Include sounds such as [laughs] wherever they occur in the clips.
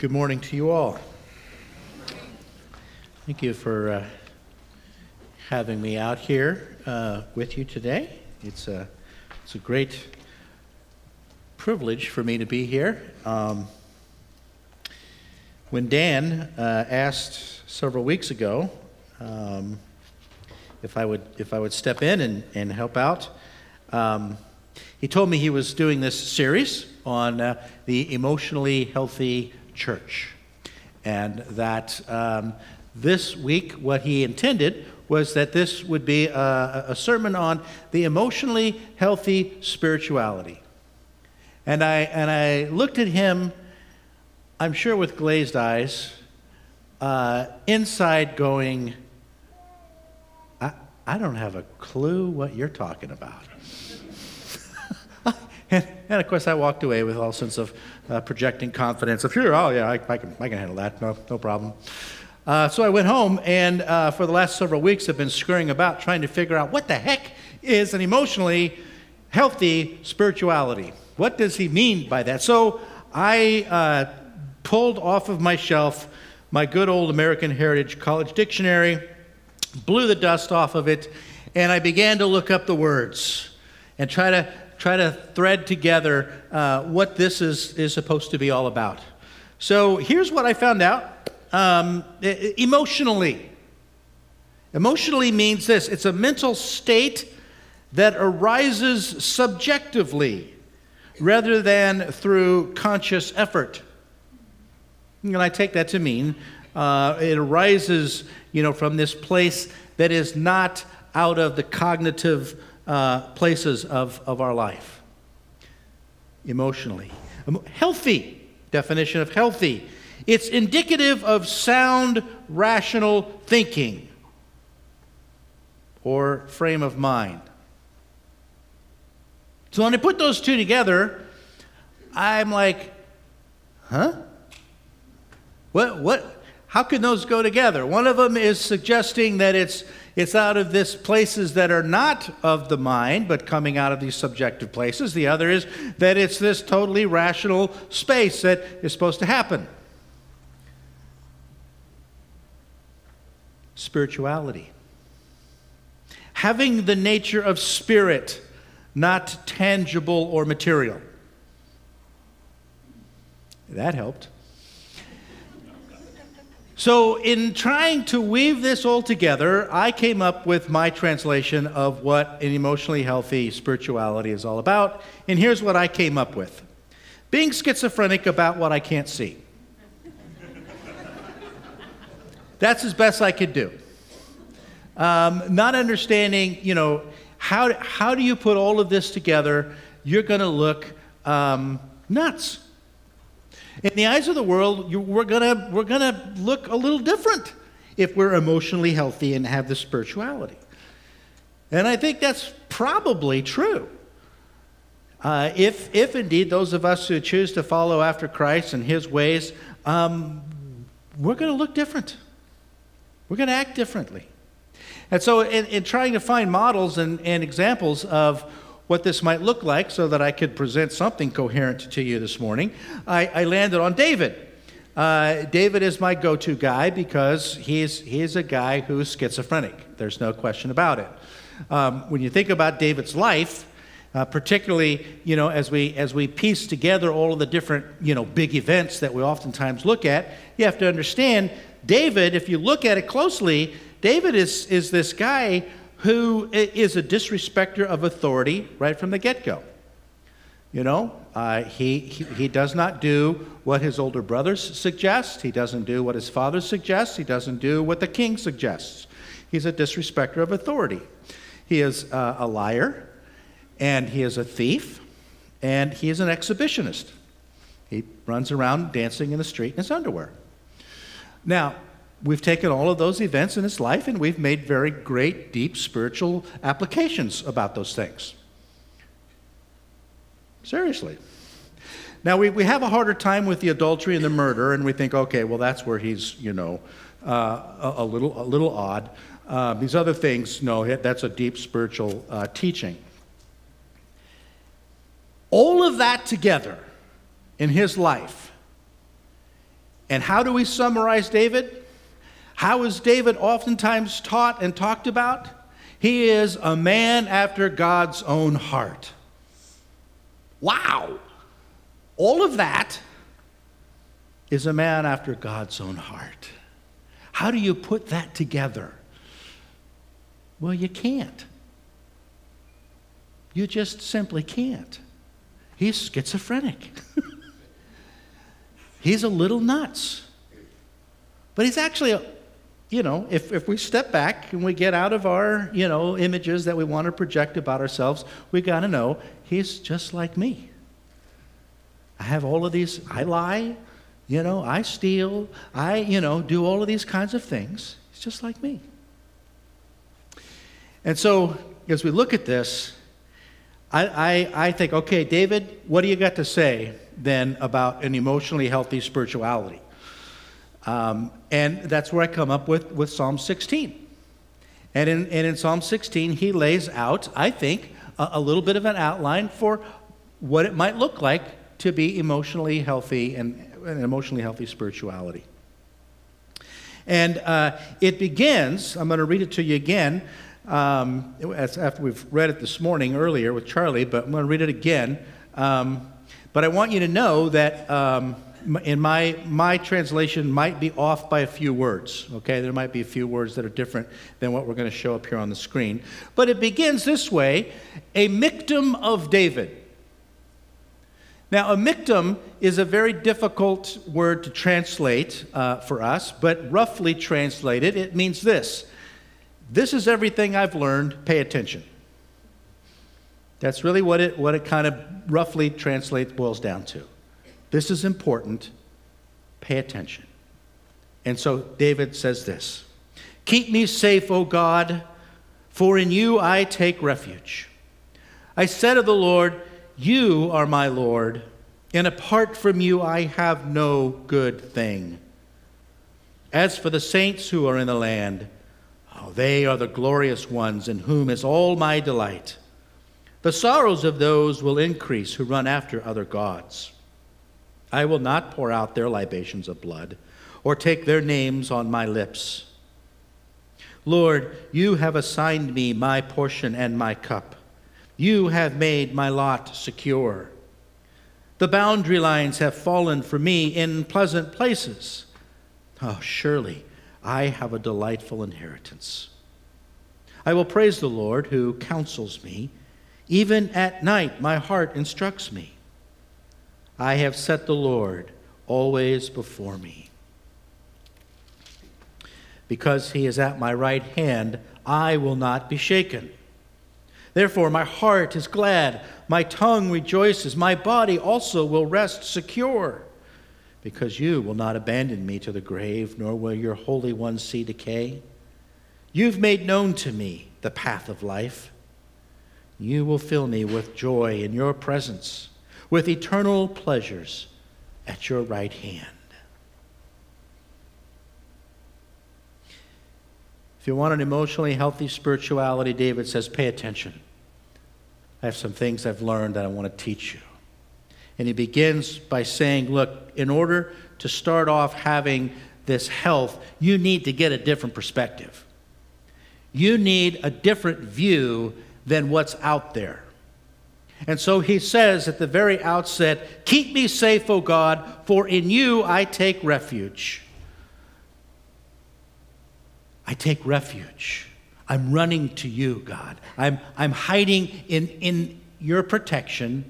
Good morning to you all. Thank you for uh, having me out here uh, with you today. It's a, it's a great privilege for me to be here. Um, when Dan uh, asked several weeks ago um, if I would if I would step in and, and help out, um, he told me he was doing this series on uh, the emotionally healthy church. And that um, this week, what he intended was that this would be a, a, sermon on the emotionally healthy spirituality. And I, and I looked at him, I'm sure with glazed eyes, uh, inside going, I, I don't have a clue what you're talking about. And, of course, I walked away with all sense of uh, projecting confidence of, sure, oh, yeah, I, I, can, I can handle that, no, no problem. Uh, so I went home, and uh, for the last several weeks, I've been scurrying about trying to figure out what the heck is an emotionally healthy spirituality. What does he mean by that? So I uh, pulled off of my shelf my good old American Heritage College Dictionary, blew the dust off of it, and I began to look up the words and try to try to thread together uh, what this is, is supposed to be all about. So here's what I found out um, emotionally. Emotionally means this it's a mental state that arises subjectively rather than through conscious effort. And I take that to mean uh, it arises, you know, from this place that is not out of the cognitive uh, places of, of our life emotionally. Healthy, definition of healthy. It's indicative of sound, rational thinking or frame of mind. So when I put those two together, I'm like, huh? What, what, how can those go together? One of them is suggesting that it's it's out of this places that are not of the mind, but coming out of these subjective places. The other is that it's this totally rational space that is supposed to happen. Spirituality. Having the nature of spirit, not tangible or material. That helped. So, in trying to weave this all together, I came up with my translation of what an emotionally healthy spirituality is all about. And here's what I came up with being schizophrenic about what I can't see. That's as best I could do. Um, not understanding, you know, how, how do you put all of this together? You're going to look um, nuts. In the eyes of the world, you, we're going we're gonna look a little different if we're emotionally healthy and have the spirituality. And I think that's probably true. Uh, if, if indeed those of us who choose to follow after Christ and his ways, um, we're going to look different. We're going to act differently. And so, in, in trying to find models and, and examples of what this might look like so that I could present something coherent to you this morning, I, I landed on David. Uh, David is my go to guy because he's, he's a guy who's schizophrenic. There's no question about it. Um, when you think about David's life, uh, particularly, you know, as we as we piece together all of the different, you know, big events that we oftentimes look at, you have to understand David. If you look at it closely, David is is this guy who is a disrespecter of authority right from the get go. You know, uh, he, he, he, does not do what his older brothers suggest. He doesn't do what his father suggests. He doesn't do what the king suggests. He's a disrespecter of authority. He is uh, a liar, and he is a thief, and he is an exhibitionist. He runs around dancing in the street in his underwear. Now, we've taken all of those events in his life and we've made very great, deep spiritual applications about those things. Seriously. Now, we, we have a harder time with the adultery and the murder, and we think, okay, well, that's where he's, you know, uh, a, a, little, a little odd. Uh, these other things, no, that's a deep spiritual uh, teaching. All of that together in his life And how do we summarize David? How is David oftentimes taught and talked about? He is a man after God's own heart. Wow! All of that is a man after God's own heart. How do you put that together? Well, you can't. You just simply can't. He's schizophrenic. [laughs] he's a little nuts. But he's actually, a, you know, if, if we step back and we get out of our, you know, images that we want to project about ourselves, we got to know he's just like me. I have all of these, I lie, you know, I steal, I, you know, do all of these kinds of things. He's just like me. And so, as we look at this, I, I, I think, okay, David, what do you got to say then about an emotionally healthy spirituality? Um, and that's where I come up with, with Psalm 16. And in, and in Psalm 16, he lays out, I think, a, a little bit of an outline for what it might look like to be emotionally healthy and an emotionally healthy spirituality. And uh, it begins, I'm going to read it to you again, um, after we've read it this morning earlier with Charlie, but I'm going to read it again. Um, but I want you to know that um, in my, my translation might be off by a few words, okay? There might be a few words that are different than what we're going to show up here on the screen. But it begins this way a Michtam of David. Now, a Michtam is a very difficult word to translate uh, for us, but roughly translated, it means this This is everything I've learned, pay attention. That's really what it, what it kind of roughly translates, boils down to. This is important, pay attention. And so David says this Keep me safe, O God, for in you I take refuge. I said of the Lord, you are my Lord, and apart from you I have no good thing. As for the saints who are in the land, oh, they are the glorious ones in whom is all my delight. The sorrows of those will increase who run after other gods. I will not pour out their libations of blood or take their names on my lips. Lord, you have assigned me my portion and my cup. You have made my lot secure. The boundary lines have fallen for me in pleasant places. Oh, surely I have a delightful inheritance. I will praise the Lord who counsels me. Even at night, my heart instructs me. I have set the Lord always before me. Because he is at my right hand, I will not be shaken. Therefore, my heart is glad, my tongue rejoices, my body also will rest secure, because you will not abandon me to the grave, nor will your Holy One see decay. You've made known to me the path of life. You will fill me with joy in your presence, with eternal pleasures at your right hand. If you want an emotionally healthy spirituality, David says, pay attention. I have some things I've learned that I want to teach you. And he begins by saying, look, in order to start off having this health, you need to get a different perspective. You need a different view than what's out there. And so he says at the very outset, Keep me safe, O God, for in you I take refuge. I take refuge. I'm running to you, God. I'm, I'm hiding in, in your protection,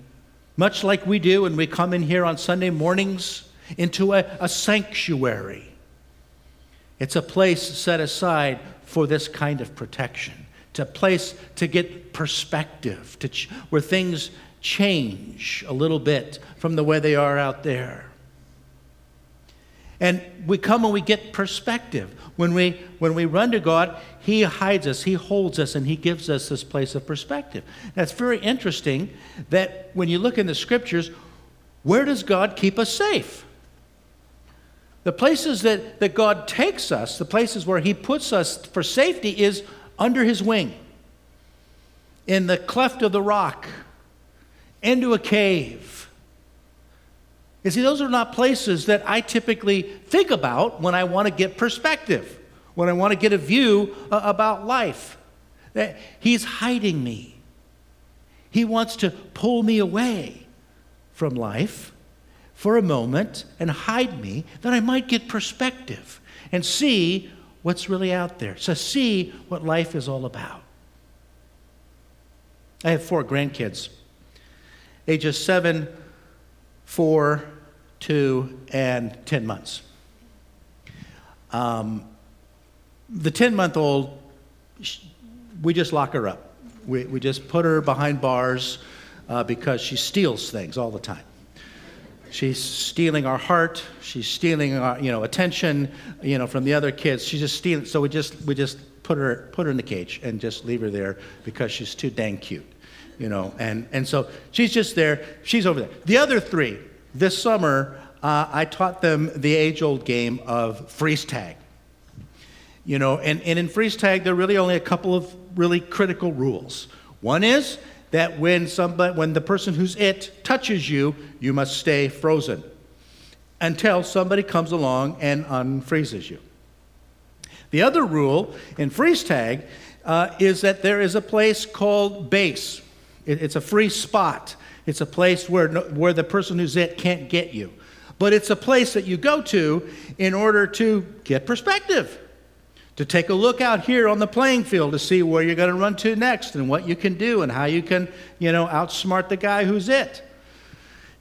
much like we do when we come in here on Sunday mornings into a, a sanctuary. It's a place set aside for this kind of protection. It's a place to get perspective, to ch- where things change a little bit from the way they are out there. And we come and we get perspective. When we, when we run to God, He hides us, He holds us, and He gives us this place of perspective. That's very interesting that when you look in the scriptures, where does God keep us safe? The places that, that God takes us, the places where He puts us for safety, is under His wing, in the cleft of the rock, into a cave You see, those are not places that I typically think about when I want to get perspective, when I want to get a view uh, about life. He's hiding me. He wants to pull me away from life for a moment and hide me that I might get perspective and see what's really out there, to see what life is all about. I have four grandkids, ages seven, four, two, and 10 months. Um, the 10 month old, we just lock her up. We, we just put her behind bars uh, because she steals things all the time. She's stealing our heart. She's stealing our, you know, attention, you know, from the other kids. She's just stealing. So we just, we just put her, put her in the cage and just leave her there because she's too dang cute, you know. And, and so she's just there. She's over there. The other three, this summer, uh, I taught them the age-old game of freeze tag. You know, and, and in freeze tag, there are really only a couple of really critical rules. One is that when somebody, when the person who's it touches you, you must stay frozen until somebody comes along and unfreezes you. The other rule in freeze tag uh, is that there is a place called base. It, it's a free spot. It's a place where, where the person who's it can't get you. But it's a place that you go to in order to get perspective to take a look out here on the playing field to see where you're going to run to next and what you can do and how you can, you know, outsmart the guy who's it.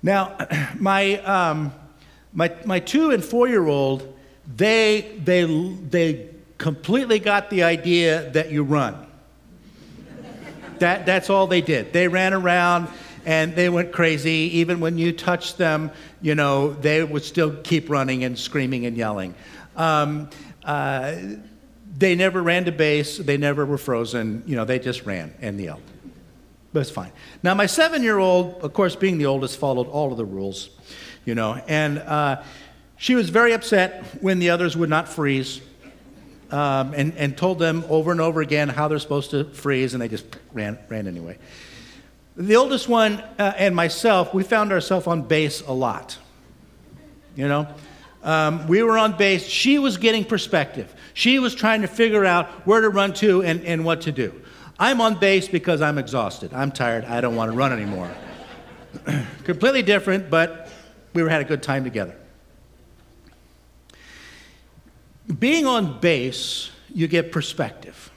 Now, [clears throat] my, um, my, my two and four year old, they, they, they completely got the idea that you run. that, that's all they did. They ran around and they went crazy. Even when you touched them, you know, they would still keep running and screaming and yelling. Um, uh, they never ran to base. They never were frozen. You know, they just ran and yelled. But it's fine. Now, my seven year old, of course, being the oldest, followed all of the rules, you know, and uh, she was very upset when the others would not freeze um, and, and told them over and over again how they're supposed to freeze, and they just ran, ran anyway. The oldest one uh, and myself, we found ourselves on base a lot. You know, um, we were on base. She was getting perspective. She was trying to figure out where to run to and, and what to do. I'm on base because I'm exhausted. I'm tired. I don't want to run anymore. [clears throat] Completely different, but we had a good time together. Being on base, you get perspective.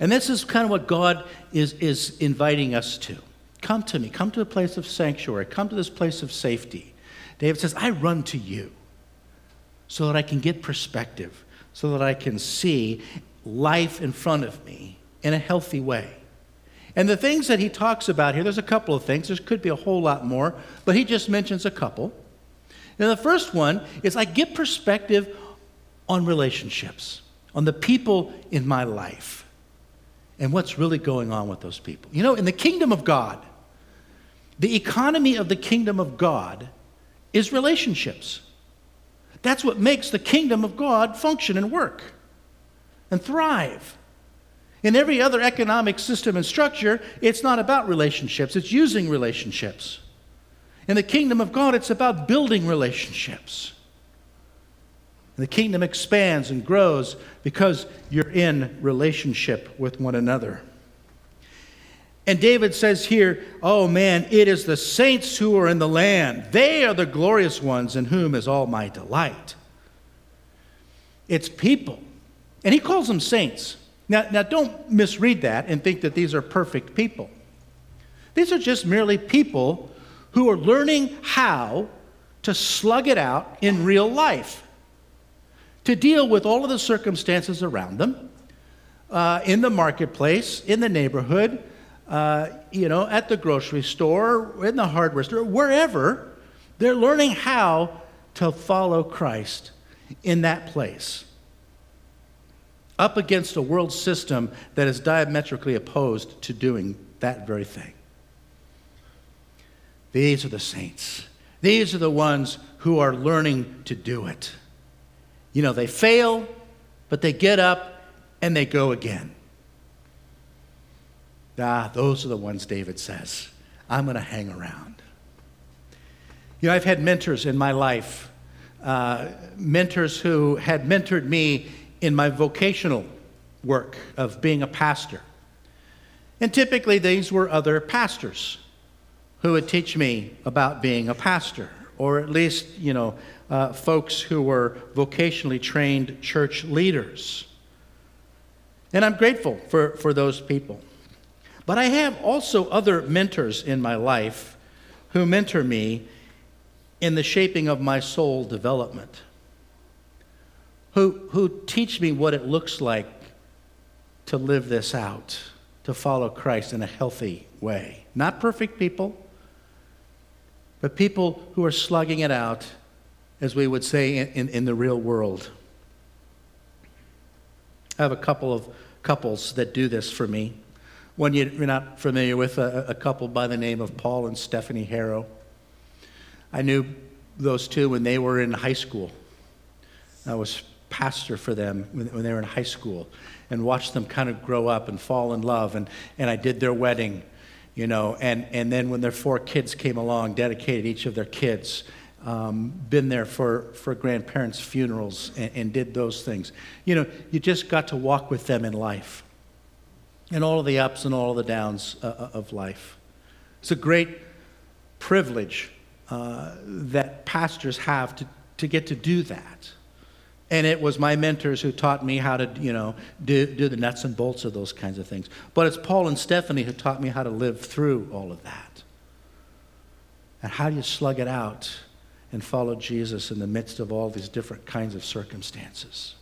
And this is kind of what God is, is inviting us to. Come to me. Come to a place of sanctuary. Come to this place of safety. David says, I run to you so that I can get perspective, so that I can see life in front of me in a healthy way. And the things that he talks about here, there's a couple of things. There could be a whole lot more, but he just mentions a couple. And the first one is I get perspective on relationships, on the people in my life, and what's really going on with those people. You know, in the kingdom of God, the economy of the kingdom of God is relationships. That's what makes the kingdom of God function and work and thrive. In every other economic system and structure, it's not about relationships, it's using relationships. In the kingdom of God, it's about building relationships. And the kingdom expands and grows because you're in relationship with one another. And David says here, Oh man, it is the saints who are in the land. They are the glorious ones in whom is all my delight. It's people. And he calls them saints. Now, now don't misread that and think that these are perfect people. These are just merely people who are learning how to slug it out in real life, to deal with all of the circumstances around them, uh, in the marketplace, in the neighborhood, uh, you know, at the grocery store, in the hardware store, wherever, they're learning how to follow Christ in that place. Up against a world system that is diametrically opposed to doing that very thing. These are the saints. These are the ones who are learning to do it. You know, they fail, but they get up and they go again. Ah, those are the ones David says, I'm going to hang around. You know, I've had mentors in my life, uh, mentors who had mentored me in my vocational work of being a pastor. And typically, these were other pastors who would teach me about being a pastor, or at least, you know, uh, folks who were vocationally trained church leaders. And I'm grateful for, for those people. But I have also other mentors in my life who mentor me in the shaping of my soul development, who, who teach me what it looks like to live this out, to follow Christ in a healthy way. Not perfect people, but people who are slugging it out, as we would say in, in, in the real world. I have a couple of couples that do this for me. One you're not familiar with, a, a couple by the name of Paul and Stephanie Harrow. I knew those two when they were in high school. I was pastor for them when, when they were in high school and watched them kind of grow up and fall in love. And, and I did their wedding, you know, and, and then when their four kids came along, dedicated each of their kids um, been there for, for grandparents' funerals and, and, did those things. You know, you just got to walk with them in life and all of the ups and all of the downs uh, uh, of life. It's a great privilege uh, that pastors have to, to get to do that. And it was my mentors who taught me how to, you know, do, do the nuts and bolts of those kinds of things. But it's Paul and Stephanie who taught me how to live through all of that. And how do you slug it out and follow Jesus in the midst of all these different kinds of circumstances.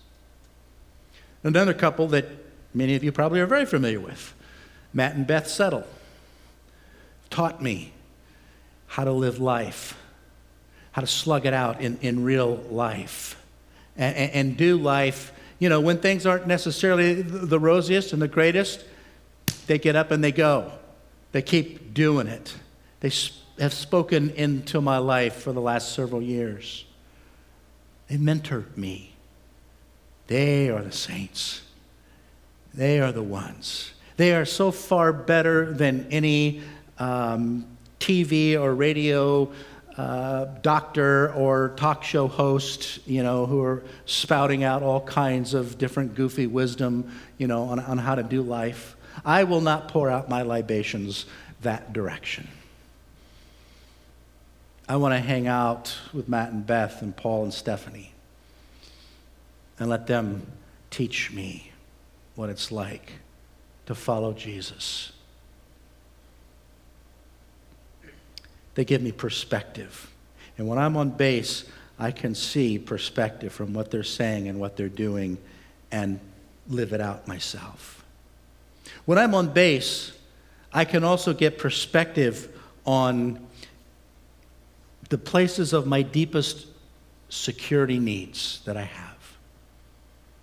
Another couple that many of you probably are very familiar with, Matt and Beth Settle, taught me how to live life, how to slug it out in, in real life, and, and, and do life. You know, when things aren't necessarily the rosiest and the greatest, they get up and they go. They keep doing it. They have spoken into my life for the last several years. They mentor me. They are the saints. They are the ones. They are so far better than any um, TV or radio uh, doctor or talk show host, you know, who are spouting out all kinds of different goofy wisdom, you know, on, on how to do life. I will not pour out my libations that direction. I want to hang out with Matt and Beth and Paul and Stephanie and let them teach me what it's like to follow Jesus. They give me perspective. And when I'm on base, I can see perspective from what they're saying and what they're doing and live it out myself. When I'm on base, I can also get perspective on the places of my deepest security needs that I have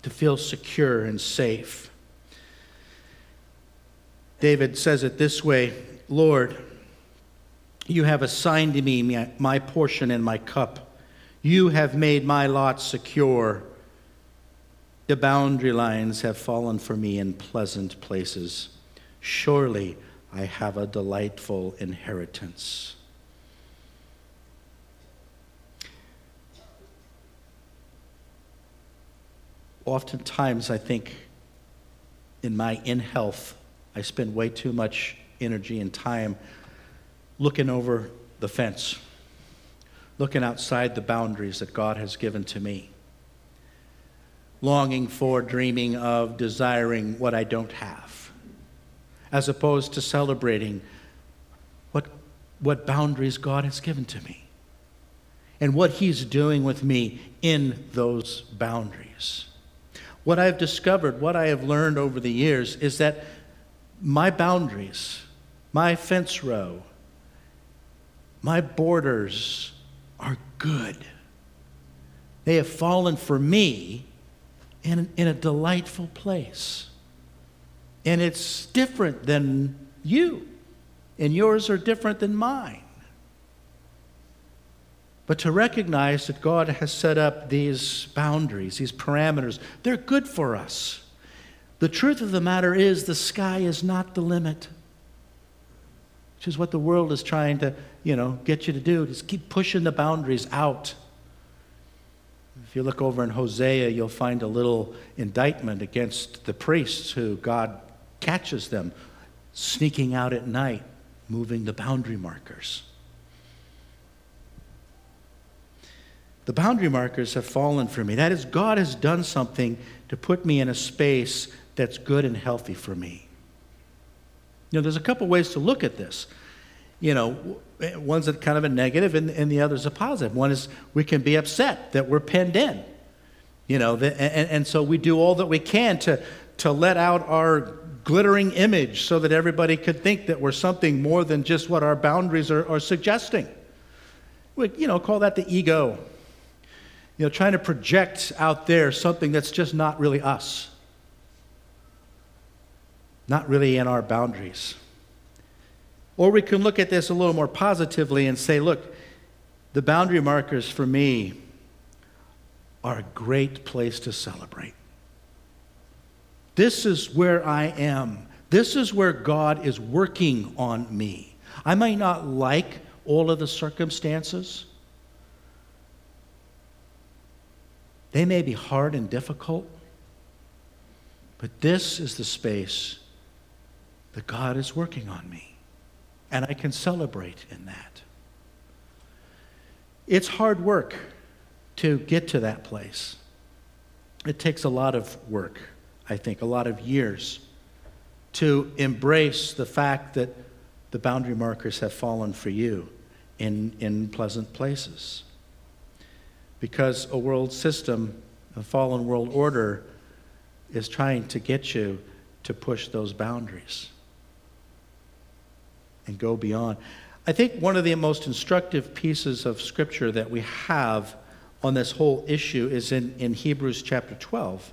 to feel secure and safe. David says it this way Lord, you have assigned to me my portion and my cup. You have made my lot secure. The boundary lines have fallen for me in pleasant places. Surely I have a delightful inheritance. oftentimes I think in my in health, I spend way too much energy and time looking over the fence, looking outside the boundaries that God has given to me, longing for, dreaming of, desiring what I don't have, as opposed to celebrating what, what boundaries God has given to me and what He's doing with me in those boundaries. What I've discovered, what I have learned over the years, is that my boundaries, my fence row, my borders are good. They have fallen for me in, in a delightful place. And it's different than you, and yours are different than mine but to recognize that God has set up these boundaries, these parameters. They're good for us. The truth of the matter is, the sky is not the limit. which is what the world is trying to, you know, get you to do. Just keep pushing the boundaries out. If you look over in Hosea, you'll find a little indictment against the priests who God catches them sneaking out at night, moving the boundary markers. The boundary markers have fallen for me. That is, God has done something to put me in a space that's good and healthy for me. You know, there's a couple ways to look at this. You know, one's a kind of a negative and, and the other's a positive. One is we can be upset that we're penned in. You know, the, and, and so we do all that we can to, to let out our glittering image so that everybody could think that we're something more than just what our boundaries are, are suggesting. We, you know, call that the ego. You know, trying to project out there something that's just not really us not really in our boundaries. Or we can look at this a little more positively and say, look, the boundary markers for me are a great place to celebrate. This is where I am. This is where God is working on me. I might not like all of the circumstances. They may be hard and difficult, but this is the space that God is working on me. And I can celebrate in that. It's hard work to get to that place. It takes a lot of work, I think, a lot of years to embrace the fact that the boundary markers have fallen for you in, in pleasant places. Because a world system, a fallen world order, is trying to get you to push those boundaries and go beyond. I think one of the most instructive pieces of scripture that we have on this whole issue is in, in Hebrews chapter 12,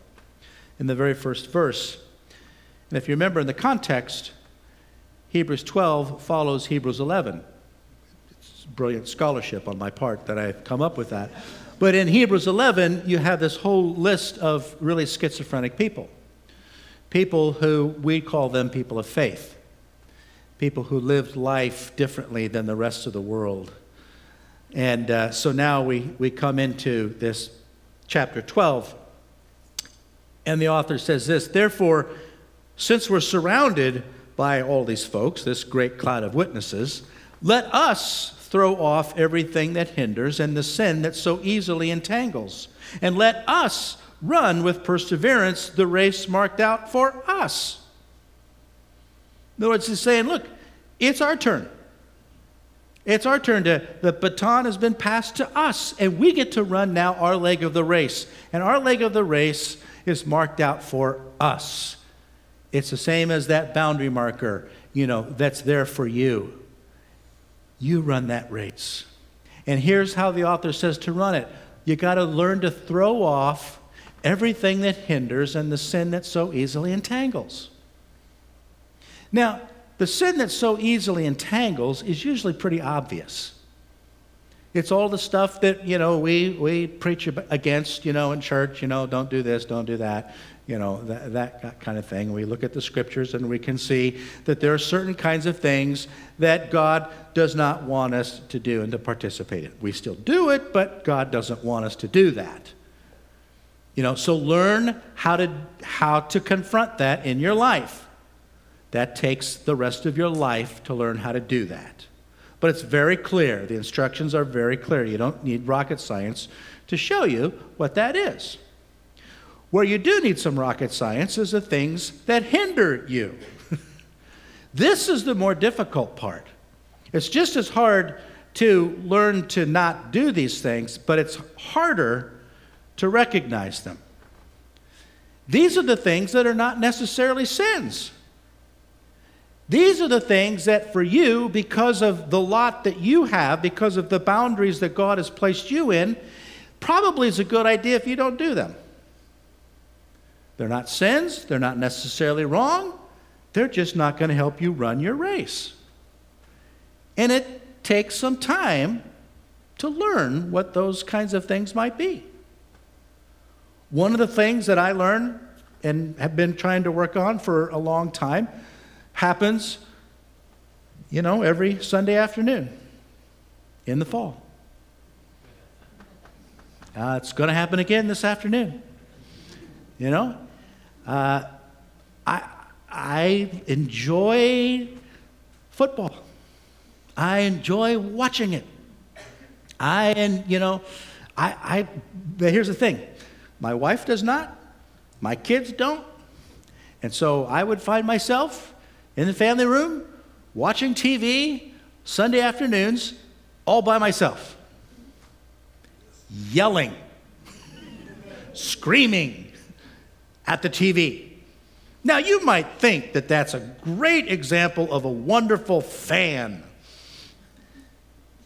in the very first verse. And if you remember in the context, Hebrews 12 follows Hebrews 11. It's brilliant scholarship on my part that I've come up with that. But in Hebrews 11, you have this whole list of really schizophrenic people. People who we call them people of faith people who lived life differently than the rest of the world. And uh, so now we, we come into this chapter 12. And the author says this Therefore, since we're surrounded by all these folks, this great cloud of witnesses, let us throw off everything that hinders and the sin that so easily entangles. And let us run with perseverance the race marked out for us in other words, he's saying, look, it's our turn. It's our turn to, the baton has been passed to us, and we get to run now our leg of the race. And our leg of the race is marked out for us. It's the same as that boundary marker, you know, that's there for you. You run that race. And here's how the author says to run it you got to learn to throw off everything that hinders and the sin that so easily entangles. Now, the sin that so easily entangles is usually pretty obvious. It's all the stuff that, you know, we, we preach against, you know, in church, you know, don't do this, don't do that, you know, that, that kind of thing. We look at the scriptures and we can see that there are certain kinds of things that God does not want us to do and to participate in. We still do it, but God doesn't want us to do that. You know, so learn how to, how to confront that in your life. That takes the rest of your life to learn how to do that. But it's very clear. The instructions are very clear. You don't need rocket science to show you what that is. Where you do need some rocket science is the things that hinder you. [laughs] this is the more difficult part. It's just as hard to learn to not do these things, but it's harder to recognize them. These are the things that are not necessarily sins. These are the things that for you, because of the lot that you have, because of the boundaries that God has placed you in, probably is a good idea if you don't do them. They're not sins, they're not necessarily wrong, they're just not going to help you run your race. And it takes some time to learn what those kinds of things might be. One of the things that I learned and have been trying to work on for a long time happens, you know, every Sunday afternoon in the fall. Uh, it's going to happen again this afternoon. You know, uh, I, I enjoy football. I enjoy watching it. I, and you know, I, I, but here's the thing my wife does not, my kids don't. And so I would find myself in the family room watching TV Sunday afternoons all by myself, yelling, screaming at the TV. Now, you might think that that's a great example of a wonderful fan.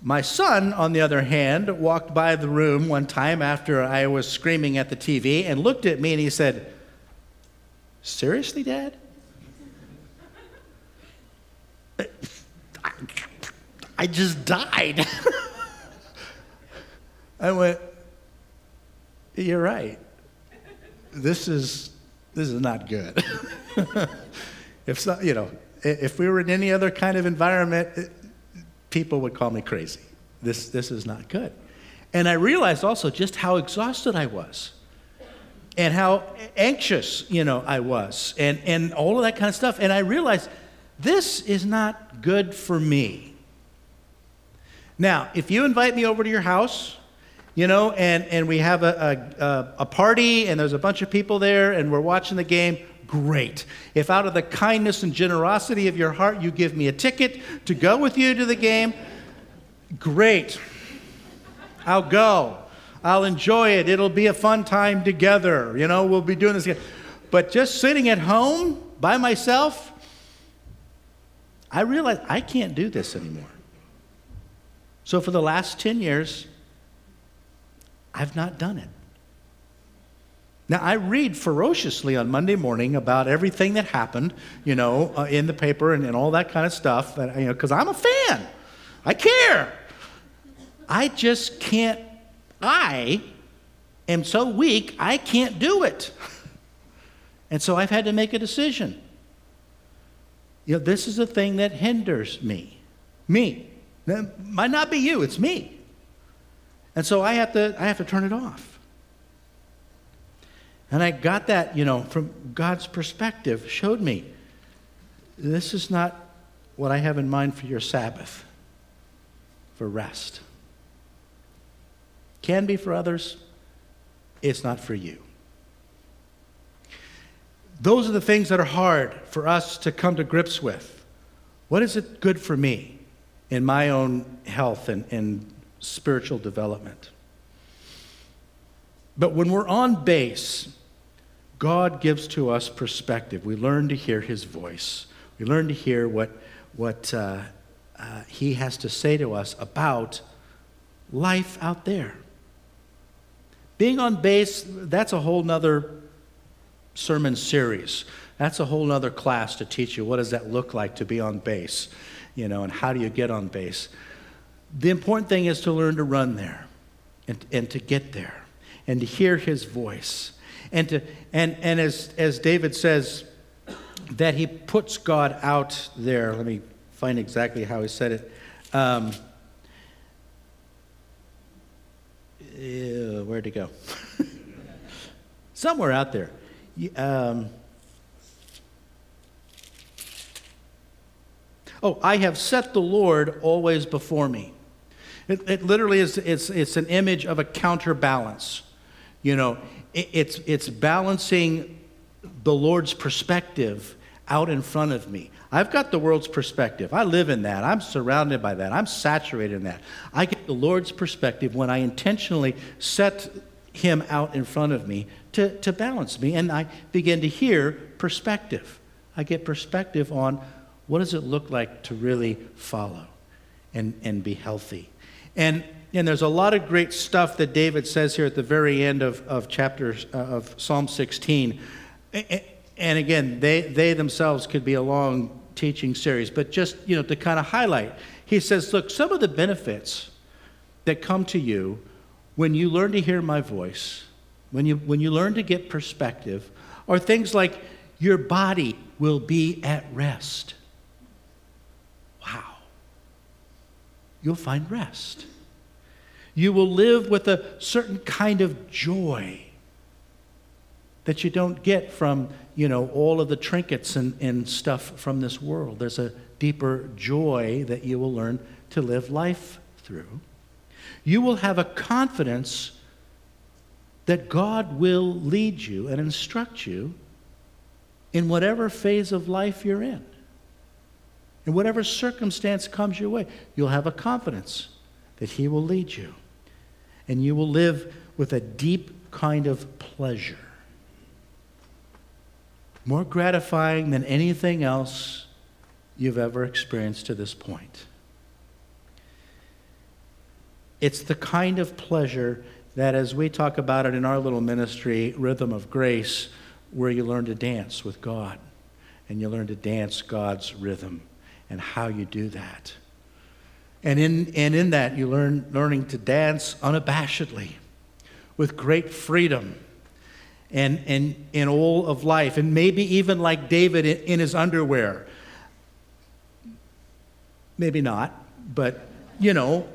My son, on the other hand, walked by the room one time after I was screaming at the TV and looked at me and he said, Seriously, Dad? I just died. [laughs] I went, You're right. This is this is not good. [laughs] if so, you know, if we were in any other kind of environment, it, people would call me crazy. This, this is not good. And I realized also just how exhausted I was and how anxious, you know, I was and, and all of that kind of stuff. And I realized this is not good for me. Now, if you invite me over to your house you know, and, and we have a, a, a party and there's a bunch of people there and we're watching the game, great. If out of the kindness and generosity of your heart you give me a ticket to go with you to the game, great. I'll go. I'll enjoy it. It'll be a fun time together. You know, we'll be doing this again. But just sitting at home by myself, I realize I can't do this anymore. So for the last 10 years, I've not done it. Now, I read ferociously on Monday morning about everything that happened, you know, uh, in the paper and, and all that kind of stuff, that, you know, because I'm a fan. I care. I just can't, I am so weak, I can't do it. [laughs] And so I've had to make a decision. You know, this is the thing that hinders me. Me. That might not be you, it's me. And so I have to, I have to turn it off. And I got that, you know, from God's perspective, showed me this is not what I have in mind for your Sabbath, for rest. Can be for others, it's not for you. Those are the things that are hard for us to come to grips with. What is it good for me in my own health and, and spiritual development. But when we're on base, God gives to us perspective. We learn to hear his voice. We learn to hear what, what uh, uh, he has to say to us about life out there. Being on base, that's a whole nother sermon series. That's a whole other class to teach you what does that look like to be on base, you know, and how do you get on base. The important thing is to learn to run there and, and to get there and to hear his voice. And, to, and, and as, as David says, that he puts God out there. Let me find exactly how he said it. Um, where'd it go? [laughs] Somewhere out there. Um, oh, I have set the Lord always before me. It, it literally is it's, it's an image of a counterbalance. You know, it, it's, it's balancing the Lord's perspective out in front of me. I've got the world's perspective. I live in that. I'm surrounded by that. I'm saturated in that. I get the Lord's perspective when I intentionally set Him out in front of me to, to balance me. And I begin to hear perspective. I get perspective on what does it look like to really follow and, and be healthy. And, and there's a lot of great stuff that David says here at the very end of, of chapter uh, of Psalm 16. And again, they, they themselves could be a long teaching series, but just you know to kind of highlight, he says, look, some of the benefits that come to you when you learn to hear my voice, when you, when you learn to get perspective, or things like your body will be at rest. Wow. you'll find rest. You will live with a certain kind of joy that you don't get from, you know, all of the trinkets and, and stuff from this world. There's a deeper joy that you will learn to live life through. You will have a confidence that God will lead you and instruct you in whatever phase of life you're in. In whatever circumstance comes your way, you'll have a confidence that He will lead you. And you will live with a deep kind of pleasure. More gratifying than anything else you've ever experienced to this point. It's the kind of pleasure that, as we talk about it in our little ministry, Rhythm of Grace, where you learn to dance with God and you learn to dance God's rhythm and how you do that. And in, and in that, you learn learning to dance unabashedly with great freedom and, and in all of life, and maybe even like David in, in his underwear. Maybe not, but you know,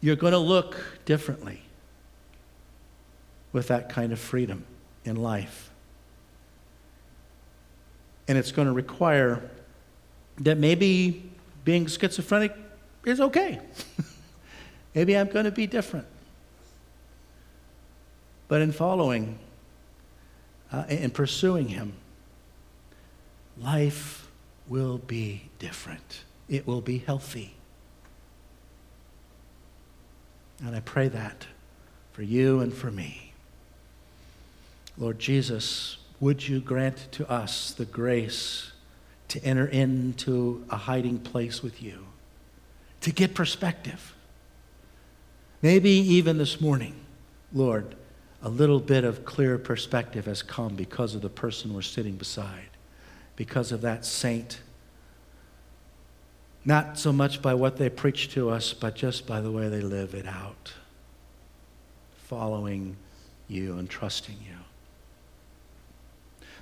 you're going to look differently with that kind of freedom in life. And it's going to require that maybe being schizophrenic is okay. [laughs] maybe I'm going to be different. But in following uh, and pursuing Him, life will be different. It will be healthy. And I pray that for you and for me. Lord Jesus, would you grant to us the grace to enter into a hiding place with you, to get perspective? Maybe even this morning, Lord, a little bit of clear perspective has come because of the person we're sitting beside, because of that saint not so much by what they preach to us, but just by the way they live it out, following you and trusting you.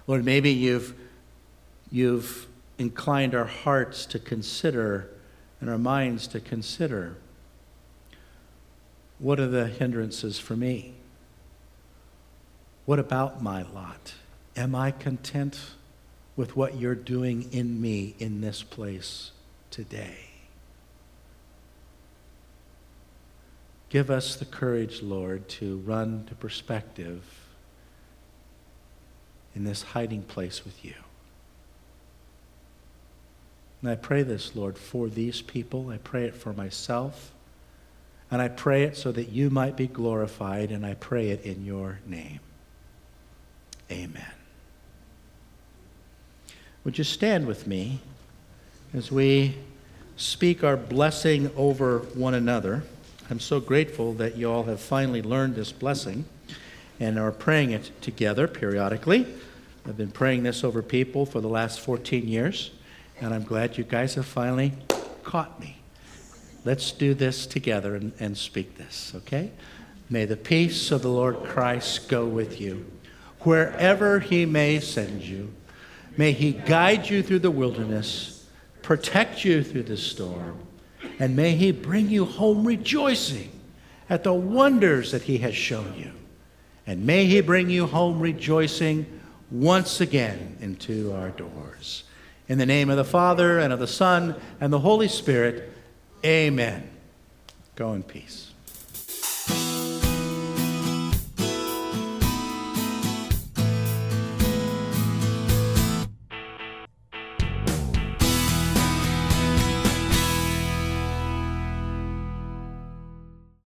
Lord, maybe you've, you've inclined our hearts to consider and our minds to consider what are the hindrances for me? What about my lot? Am I content with what you're doing in me in this place? today. Give us the courage, Lord, to run to perspective in this hiding place with you. And I pray this, Lord, for these people. I pray it for myself. And I pray it so that you might be glorified, and I pray it in your name. Amen. Would you stand with me as we speak our blessing over one another. I'm so grateful that you all have finally learned this blessing and are praying it together periodically. I've been praying this over people for the last 14 years, and I'm glad you guys have finally caught me. Let's do this together and, and speak this, okay? May the peace of the Lord Christ go with you. Wherever he may send you, may he guide you through the wilderness protect you through the storm, and may He bring you home rejoicing at the wonders that He has shown you. And may He bring you home rejoicing once again into our doors. In the name of the Father, and of the Son, and the Holy Spirit, amen. Go in peace.